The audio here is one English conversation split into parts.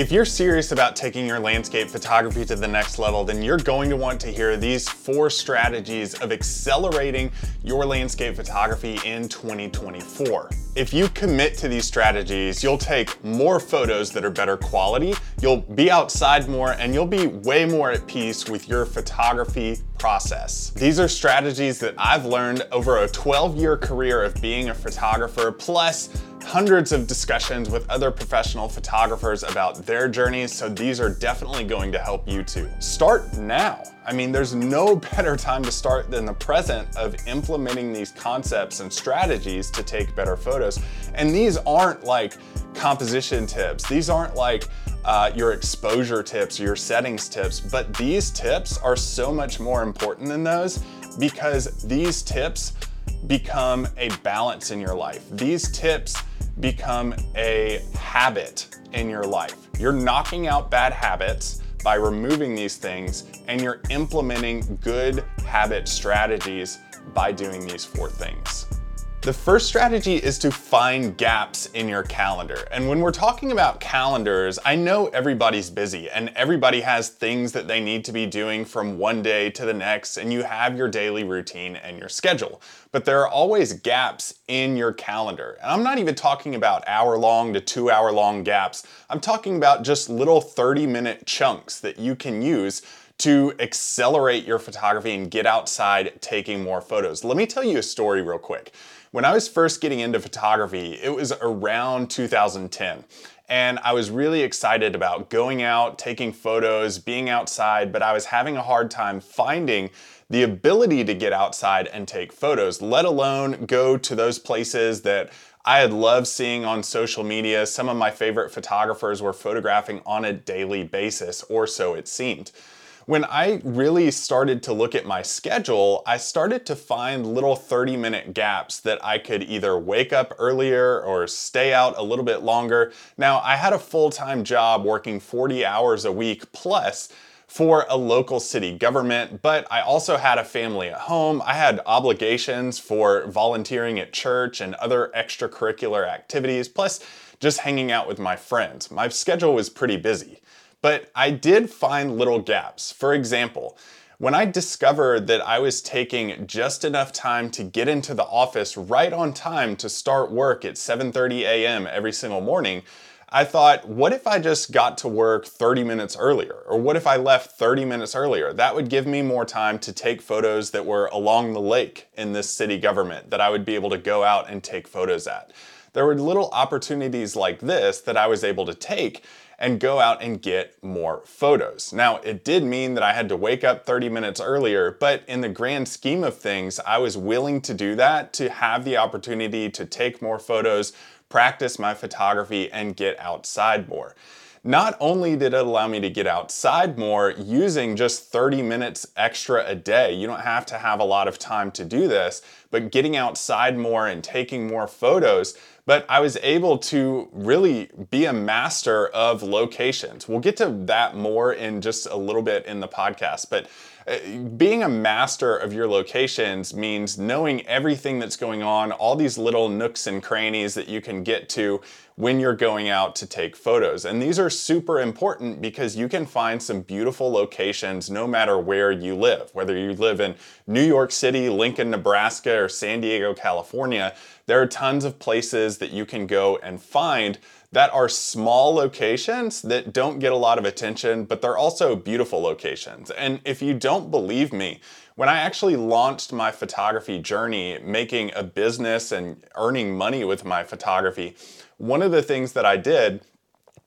If you're serious about taking your landscape photography to the next level, then you're going to want to hear these four strategies of accelerating your landscape photography in 2024. If you commit to these strategies, you'll take more photos that are better quality, you'll be outside more, and you'll be way more at peace with your photography process. These are strategies that I've learned over a 12 year career of being a photographer, plus hundreds of discussions with other professional photographers about their journeys, so these are definitely going to help you too. Start now. I mean, there's no better time to start than the present of implementing these concepts and strategies to take better photos. And these aren't like composition tips, these aren't like uh, your exposure tips, or your settings tips, but these tips are so much more important than those because these tips become a balance in your life. These tips become a habit in your life. You're knocking out bad habits by removing these things, and you're implementing good habit strategies by doing these four things. The first strategy is to find gaps in your calendar. And when we're talking about calendars, I know everybody's busy and everybody has things that they need to be doing from one day to the next, and you have your daily routine and your schedule. But there are always gaps in your calendar. And I'm not even talking about hour long to two hour long gaps. I'm talking about just little 30 minute chunks that you can use to accelerate your photography and get outside taking more photos. Let me tell you a story real quick. When I was first getting into photography, it was around 2010. And I was really excited about going out, taking photos, being outside, but I was having a hard time finding the ability to get outside and take photos, let alone go to those places that I had loved seeing on social media. Some of my favorite photographers were photographing on a daily basis, or so it seemed when I really started to look at my schedule, I started to find little 30 minute gaps that I could either wake up earlier or stay out a little bit longer. Now, I had a full time job working 40 hours a week plus for a local city government, but I also had a family at home. I had obligations for volunteering at church and other extracurricular activities, plus just hanging out with my friends. My schedule was pretty busy. But I did find little gaps. For example, when I discovered that I was taking just enough time to get into the office right on time to start work at 7:30 a.m. every single morning, I thought, what if I just got to work 30 minutes earlier? Or what if I left 30 minutes earlier? That would give me more time to take photos that were along the lake in this city government that I would be able to go out and take photos at. There were little opportunities like this that I was able to take and go out and get more photos. Now, it did mean that I had to wake up 30 minutes earlier, but in the grand scheme of things, I was willing to do that to have the opportunity to take more photos, practice my photography, and get outside more. Not only did it allow me to get outside more using just 30 minutes extra a day, you don't have to have a lot of time to do this, but getting outside more and taking more photos but I was able to really be a master of locations. We'll get to that more in just a little bit in the podcast, but uh, being a master of your locations means knowing everything that's going on, all these little nooks and crannies that you can get to when you're going out to take photos. And these are super important because you can find some beautiful locations no matter where you live. Whether you live in New York City, Lincoln, Nebraska, or San Diego, California, there are tons of places that you can go and find that are small locations that don't get a lot of attention, but they're also beautiful locations. And if you don't believe me, when I actually launched my photography journey, making a business and earning money with my photography, one of the things that I did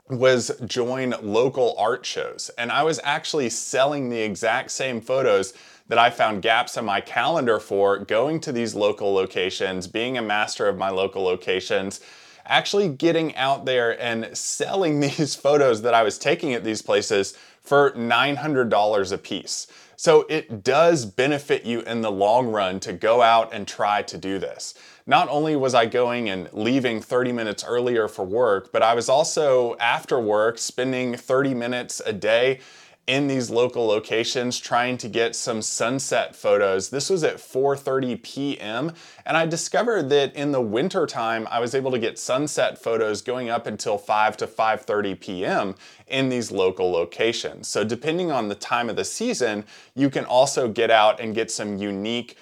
was join local art shows. And I was actually selling the exact same photos that I found gaps in my calendar for going to these local locations, being a master of my local locations, actually getting out there and selling these photos that I was taking at these places for $900 a piece. So it does benefit you in the long run to go out and try to do this. Not only was I going and leaving 30 minutes earlier for work, but I was also after work spending 30 minutes a day in these local locations trying to get some sunset photos. This was at 4:30 p.m. and I discovered that in the winter time I was able to get sunset photos going up until 5 to 5:30 p.m. in these local locations. So depending on the time of the season, you can also get out and get some unique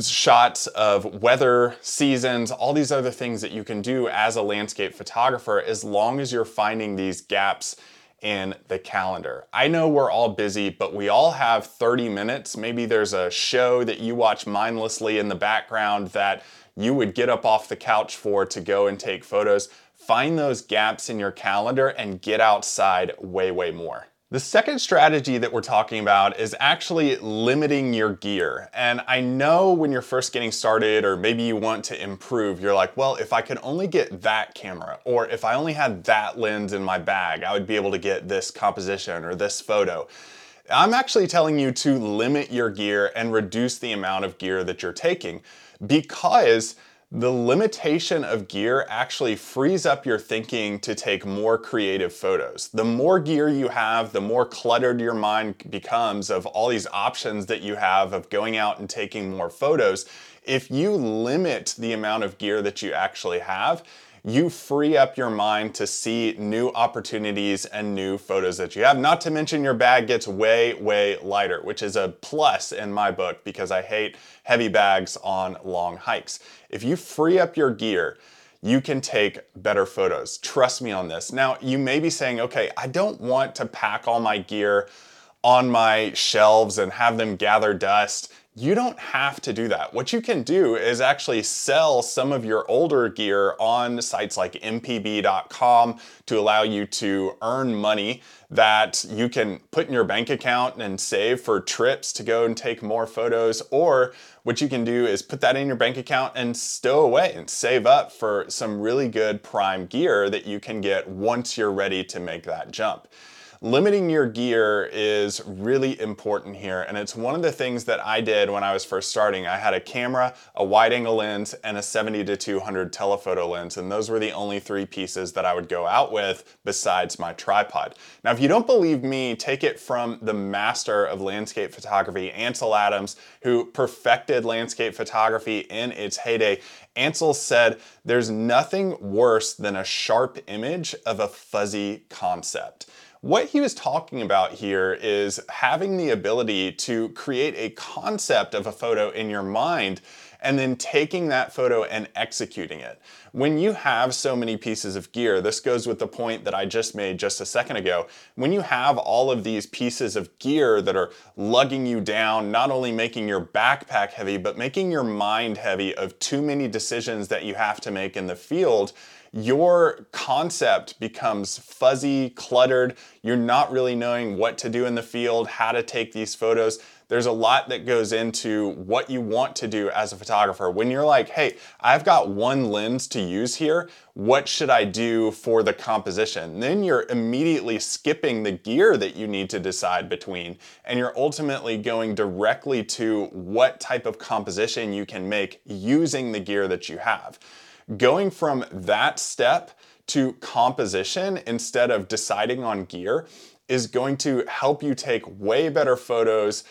shots of weather, seasons, all these other things that you can do as a landscape photographer as long as you're finding these gaps in the calendar. I know we're all busy, but we all have 30 minutes. Maybe there's a show that you watch mindlessly in the background that you would get up off the couch for to go and take photos. Find those gaps in your calendar and get outside way, way more. The second strategy that we're talking about is actually limiting your gear. And I know when you're first getting started or maybe you want to improve, you're like, well, if I could only get that camera or if I only had that lens in my bag, I would be able to get this composition or this photo. I'm actually telling you to limit your gear and reduce the amount of gear that you're taking because the limitation of gear actually frees up your thinking to take more creative photos. The more gear you have, the more cluttered your mind becomes of all these options that you have of going out and taking more photos. If you limit the amount of gear that you actually have, you free up your mind to see new opportunities and new photos that you have. Not to mention your bag gets way, way lighter, which is a plus in my book because I hate heavy bags on long hikes. If you free up your gear, you can take better photos. Trust me on this. Now, you may be saying, okay, I don't want to pack all my gear on my shelves and have them gather dust you don't have to do that. What you can do is actually sell some of your older gear on sites like mpb.com to allow you to earn money that you can put in your bank account and save for trips to go and take more photos. Or what you can do is put that in your bank account and stow away and save up for some really good prime gear that you can get once you're ready to make that jump limiting your gear is really important here. And it's one of the things that I did when I was first starting. I had a camera, a wide angle lens, and a 70 to 200 telephoto lens. And those were the only three pieces that I would go out with besides my tripod. Now, if you don't believe me, take it from the master of landscape photography, Ansel Adams, who perfected landscape photography in its heyday. Ansel said, there's nothing worse than a sharp image of a fuzzy concept. What he was talking about here is having the ability to create a concept of a photo in your mind and then taking that photo and executing it. When you have so many pieces of gear, this goes with the point that I just made just a second ago. When you have all of these pieces of gear that are lugging you down, not only making your backpack heavy, but making your mind heavy of too many decisions that you have to make in the field, your concept becomes fuzzy, cluttered. You're not really knowing what to do in the field, how to take these photos. There's a lot that goes into what you want to do as a photographer. When you're like, hey, I've got one lens to use here, what should I do for the composition? Then you're immediately skipping the gear that you need to decide between, and you're ultimately going directly to what type of composition you can make using the gear that you have. Going from that step to composition instead of deciding on gear is going to help you take way better photos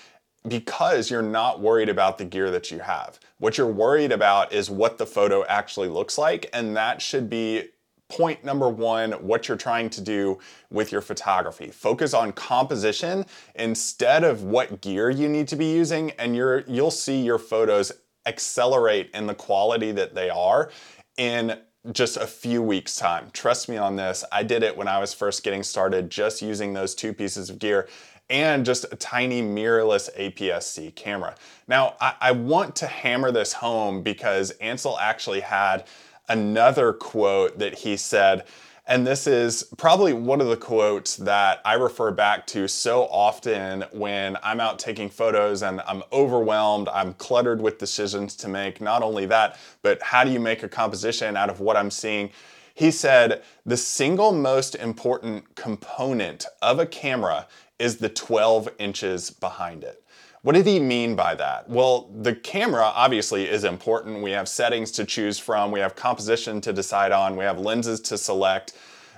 because you're not worried about the gear that you have. What you're worried about is what the photo actually looks like, and that should be point number one what you're trying to do with your photography. Focus on composition instead of what gear you need to be using, and you're, you'll see your photos accelerate in the quality that they are in just a few weeks time. Trust me on this. I did it when I was first getting started just using those two pieces of gear and just a tiny mirrorless APS-C camera. Now, I, I want to hammer this home because Ansel actually had another quote that he said, and this is probably one of the quotes that I refer back to so often when I'm out taking photos and I'm overwhelmed, I'm cluttered with decisions to make. Not only that, but how do you make a composition out of what I'm seeing? He said, the single most important component of a camera is the 12 inches behind it. What did he mean by that? Well, the camera obviously is important. We have settings to choose from, we have composition to decide on, we have lenses to select.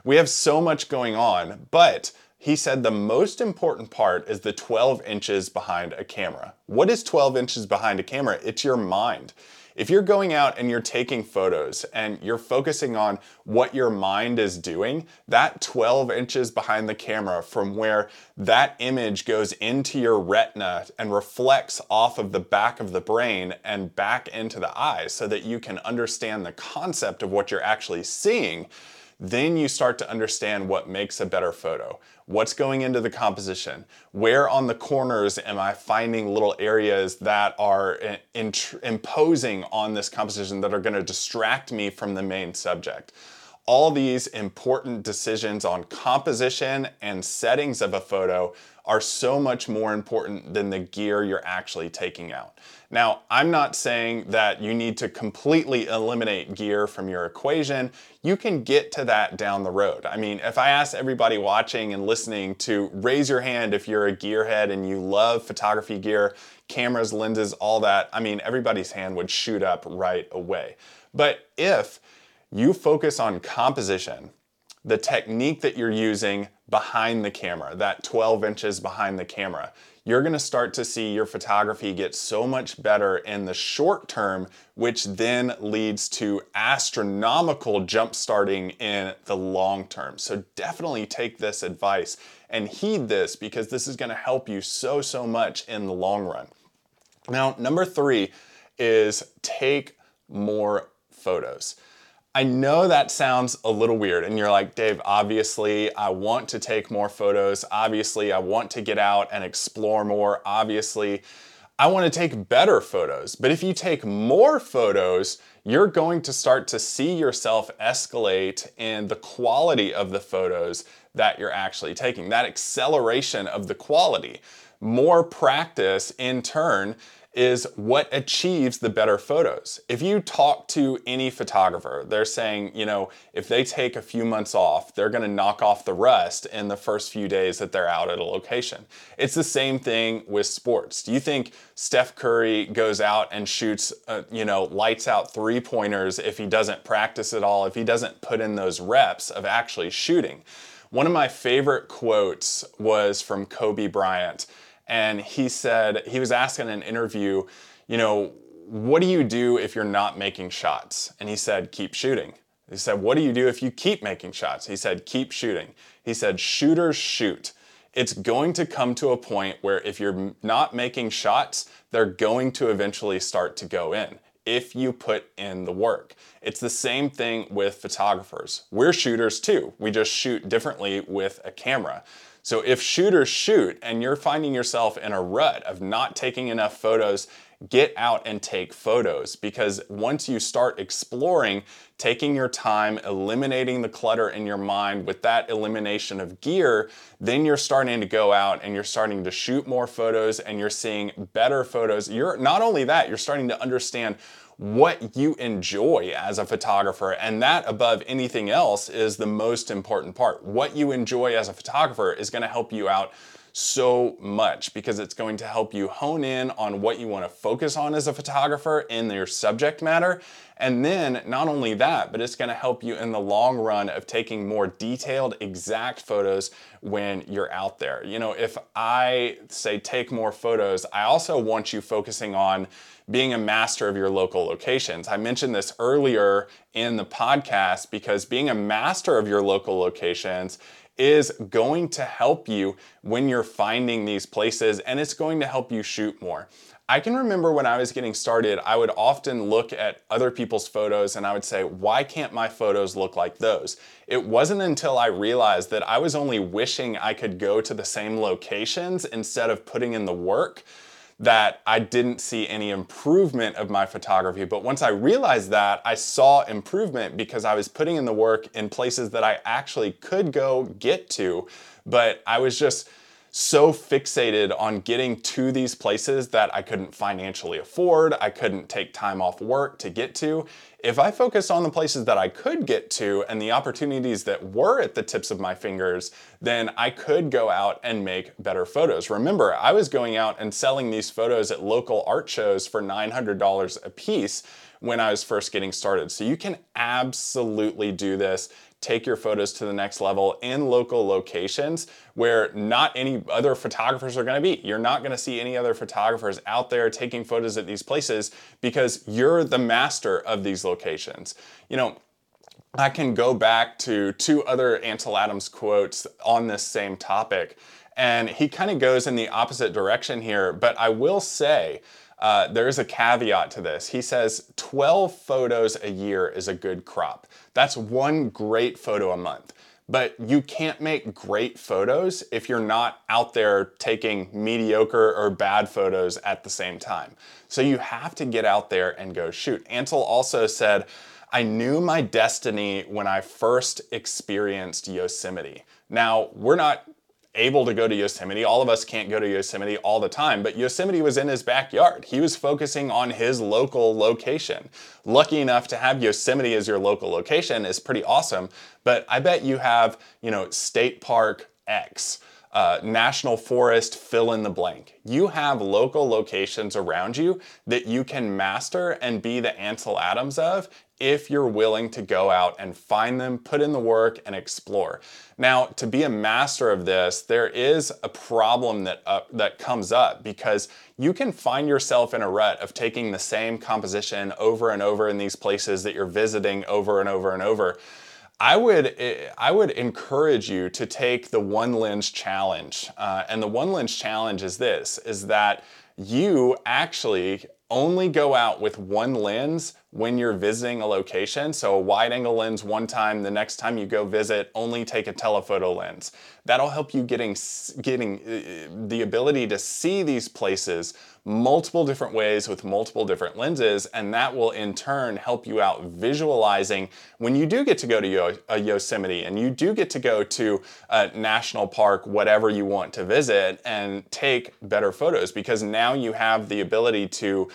We have so much going on, but he said the most important part is the 12 inches behind a camera. What is 12 inches behind a camera? It's your mind. If you're going out and you're taking photos and you're focusing on what your mind is doing, that 12 inches behind the camera from where that image goes into your retina and reflects off of the back of the brain and back into the eyes so that you can understand the concept of what you're actually seeing then you start to understand what makes a better photo. What's going into the composition? Where on the corners am I finding little areas that are eh, imposing on this composition that are going to distract me from the main subject? All these important decisions on composition and settings of a photo are so much more important than the gear you're actually taking out. Now, I'm not saying that you need to completely eliminate gear from your equation. You can get to that down the road. I mean, if I ask everybody watching and listening to raise your hand if you're a gearhead and you love photography gear, cameras, lenses, all that, I mean, everybody's hand would shoot up right away. But if you focus on composition, the technique that you're using behind the camera, that 12 inches behind the camera, you're gonna start to see your photography get so much better in the short term, which then leads to astronomical jump starting in the long term. So definitely take this advice and heed this because this is gonna help you so, so much in the long run. Now, number three is take more photos. I know that sounds a little weird, and you're like, Dave, obviously, I want to take more photos. Obviously, I want to get out and explore more. Obviously, I want to take better photos. But if you take more photos, you're going to start to see yourself escalate in the quality of the photos that you're actually taking, that acceleration of the quality. More practice, in turn, is what achieves the better photos. If you talk to any photographer, they're saying, you know, if they take a few months off, they're gonna knock off the rust in the first few days that they're out at a location. It's the same thing with sports. Do you think Steph Curry goes out and shoots, uh, you know, lights out three pointers if he doesn't practice at all, if he doesn't put in those reps of actually shooting? One of my favorite quotes was from Kobe Bryant and he said he was asked in an interview, you know, what do you do if you're not making shots? And he said, keep shooting. He said, what do you do if you keep making shots? He said, keep shooting. He said, shooters shoot. It's going to come to a point where if you're not making shots, they're going to eventually start to go in if you put in the work. It's the same thing with photographers. We're shooters too. We just shoot differently with a camera. So if shooters shoot and you're finding yourself in a rut of not taking enough photos, get out and take photos because once you start exploring, taking your time, eliminating the clutter in your mind with that elimination of gear, then you're starting to go out and you're starting to shoot more photos and you're seeing better photos. You're not only that, you're starting to understand what you enjoy as a photographer. And that, above anything else, is the most important part. What you enjoy as a photographer is going to help you out so much because it's going to help you hone in on what you want to focus on as a photographer in your subject matter. And then not only that, but it's going to help you in the long run of taking more detailed, exact photos when you're out there. You know, if I say take more photos, I also want you focusing on being a master of your local locations. I mentioned this earlier in the podcast because being a master of your local locations is going to help you when you're finding these places and it's going to help you shoot more. I can remember when I was getting started, I would often look at other people's photos and I would say, why can't my photos look like those? It wasn't until I realized that I was only wishing I could go to the same locations instead of putting in the work that I didn't see any improvement of my photography. But once I realized that, I saw improvement because I was putting in the work in places that I actually could go get to, but I was just so fixated on getting to these places that I couldn't financially afford, I couldn't take time off work to get to. If I focused on the places that I could get to and the opportunities that were at the tips of my fingers, then I could go out and make better photos. Remember, I was going out and selling these photos at local art shows for $900 a piece when I was first getting started. So you can absolutely do this take your photos to the next level in local locations where not any other photographers are going to be. You're not going to see any other photographers out there taking photos at these places because you're the master of these locations. You know, I can go back to two other Ansel Adams quotes on this same topic. And he kind of goes in the opposite direction here, but I will say uh, there's a caveat to this. He says 12 photos a year is a good crop. That's one great photo a month. But you can't make great photos if you're not out there taking mediocre or bad photos at the same time. So you have to get out there and go shoot. Ansel also said, I knew my destiny when I first experienced Yosemite. Now, we're not able to go to Yosemite. All of us can't go to Yosemite all the time, but Yosemite was in his backyard. He was focusing on his local location. Lucky enough to have Yosemite as your local location is pretty awesome, but I bet you have, you know, State Park X. Uh, national forest, fill in the blank. You have local locations around you that you can master and be the Ansel Adams of if you're willing to go out and find them, put in the work, and explore. Now, to be a master of this, there is a problem that, uh, that comes up because you can find yourself in a rut of taking the same composition over and over in these places that you're visiting over and over and over. I would eh, I would encourage you to take the one lens challenge, uh, and the one lens challenge is this: is that you actually only go out with one lens when you're visiting a location. So a wide angle lens one time, the next time you go visit, only take a telephoto lens. That'll help you getting, getting uh, the ability to see these places multiple different ways with multiple different lenses, and that will in turn help you out visualizing when you do get to go to Yo uh, Yosemite and you do get to go to a national park, whatever you want to visit, and take better photos because now you have the ability to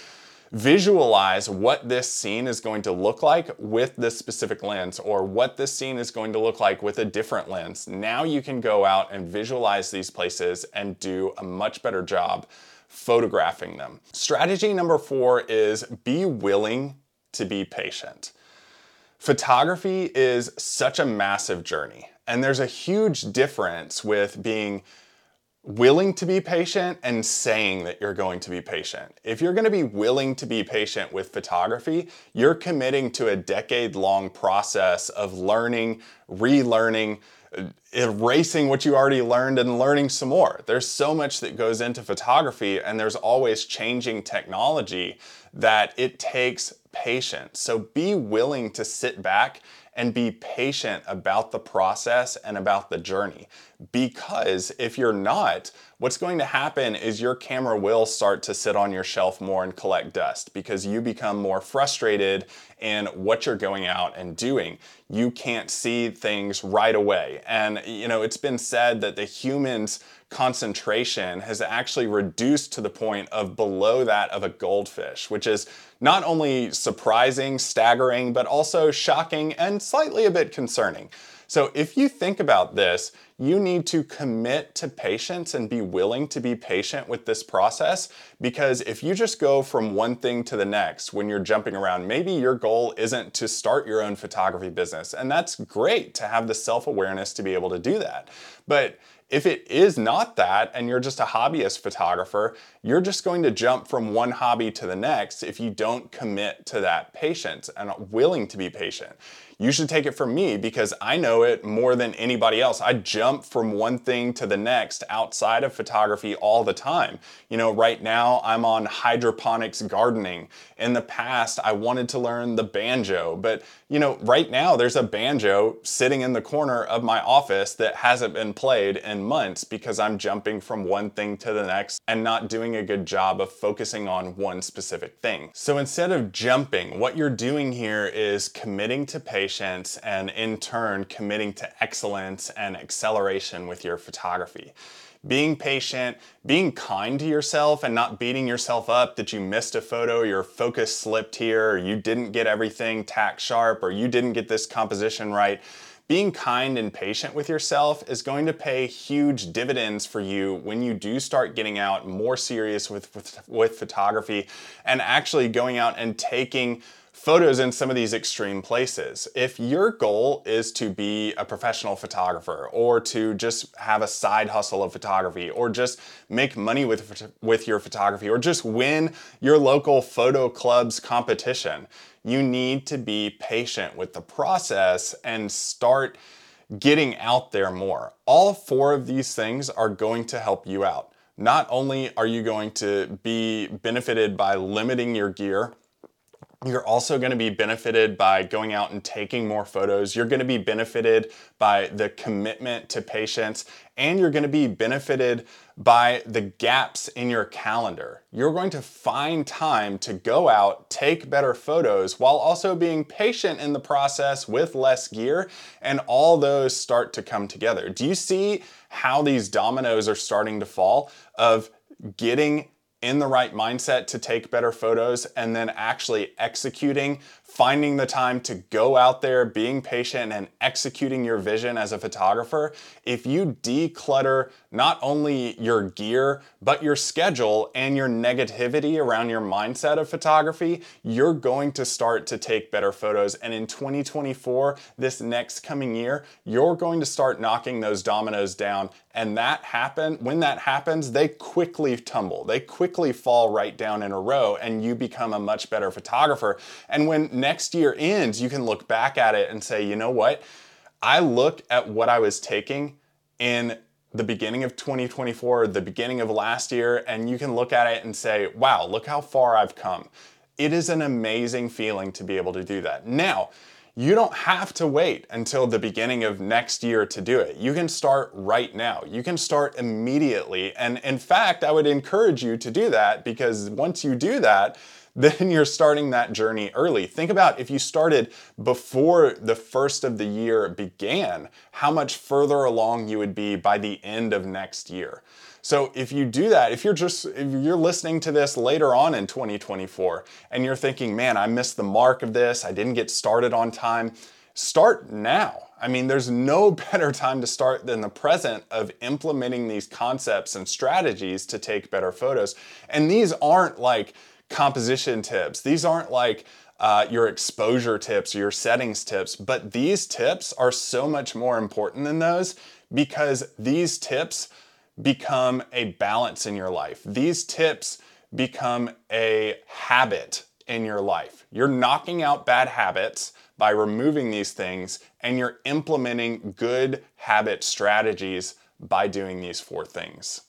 visualize what this scene is going to look like with this specific lens or what this scene is going to look like with a different lens. Now you can go out and visualize these places and do a much better job photographing them. Strategy number four is be willing to be patient. Photography is such a massive journey, and there's a huge difference with being willing to be patient and saying that you're going to be patient. If you're going to be willing to be patient with photography, you're committing to a decade long process of learning, relearning, uh, erasing what you already learned and learning some more. There's so much that goes into photography, and there's always changing technology that it takes patience. So be willing to sit back and be patient about the process and about the journey. Because if you're not, what's going to happen is your camera will start to sit on your shelf more and collect dust because you become more frustrated in what you're going out and doing. You can't see things right away. And you know, it's been said that the humans concentration has actually reduced to the point of below that of a goldfish, which is not only surprising, staggering, but also shocking and slightly a bit concerning. So if you think about this, you need to commit to patience and be willing to be patient with this process because if you just go from one thing to the next when you're jumping around, maybe your goal isn't to start your own photography business. And that's great to have the self awareness to be able to do that. But if it is not that and you're just a hobbyist photographer, you're just going to jump from one hobby to the next if you don't commit to that patience and willing to be patient. You should take it from me because I know it more than anybody else. I jump from one thing to the next outside of photography all the time. You know, right now I'm on hydroponics gardening. In the past, I wanted to learn the banjo, but you know, right now there's a banjo sitting in the corner of my office that hasn't been played in months because I'm jumping from one thing to the next and not doing a good job of focusing on one specific thing. So instead of jumping, what you're doing here is committing to patience and in turn committing to excellence and acceleration with your photography. Being patient, being kind to yourself and not beating yourself up that you missed a photo, your focus slipped here, or you didn't get everything tack sharp, or you didn't get this composition right being kind and patient with yourself is going to pay huge dividends for you when you do start getting out more serious with, with, with photography and actually going out and taking photos in some of these extreme places. If your goal is to be a professional photographer or to just have a side hustle of photography or just make money with, with your photography or just win your local photo club's competition, you need to be patient with the process and start getting out there more. All four of these things are going to help you out. Not only are you going to be benefited by limiting your gear, you're also going to be benefited by going out and taking more photos. You're going to be benefited by the commitment to patience, and you're going to be benefited by the gaps in your calendar. You're going to find time to go out, take better photos, while also being patient in the process with less gear, and all those start to come together. Do you see how these dominoes are starting to fall of getting in the right mindset to take better photos and then actually executing finding the time to go out there, being patient, and executing your vision as a photographer, if you declutter not only your gear, but your schedule and your negativity around your mindset of photography, you're going to start to take better photos. And in 2024, this next coming year, you're going to start knocking those dominoes down. And that happen when that happens, they quickly tumble. They quickly fall right down in a row, and you become a much better photographer. And when next year ends, you can look back at it and say, you know what? I look at what I was taking in the beginning of 2024, the beginning of last year, and you can look at it and say, wow, look how far I've come. It is an amazing feeling to be able to do that. Now, you don't have to wait until the beginning of next year to do it. You can start right now. You can start immediately. And in fact, I would encourage you to do that because once you do that, then you're starting that journey early. Think about if you started before the first of the year began, how much further along you would be by the end of next year. So if you do that, if you're just if you're listening to this later on in 2024 and you're thinking, "Man, I missed the mark of this. I didn't get started on time." Start now. I mean, there's no better time to start than the present of implementing these concepts and strategies to take better photos. And these aren't like composition tips. These aren't like uh, your exposure tips or your settings tips, but these tips are so much more important than those because these tips become a balance in your life. These tips become a habit in your life. You're knocking out bad habits by removing these things, and you're implementing good habit strategies by doing these four things.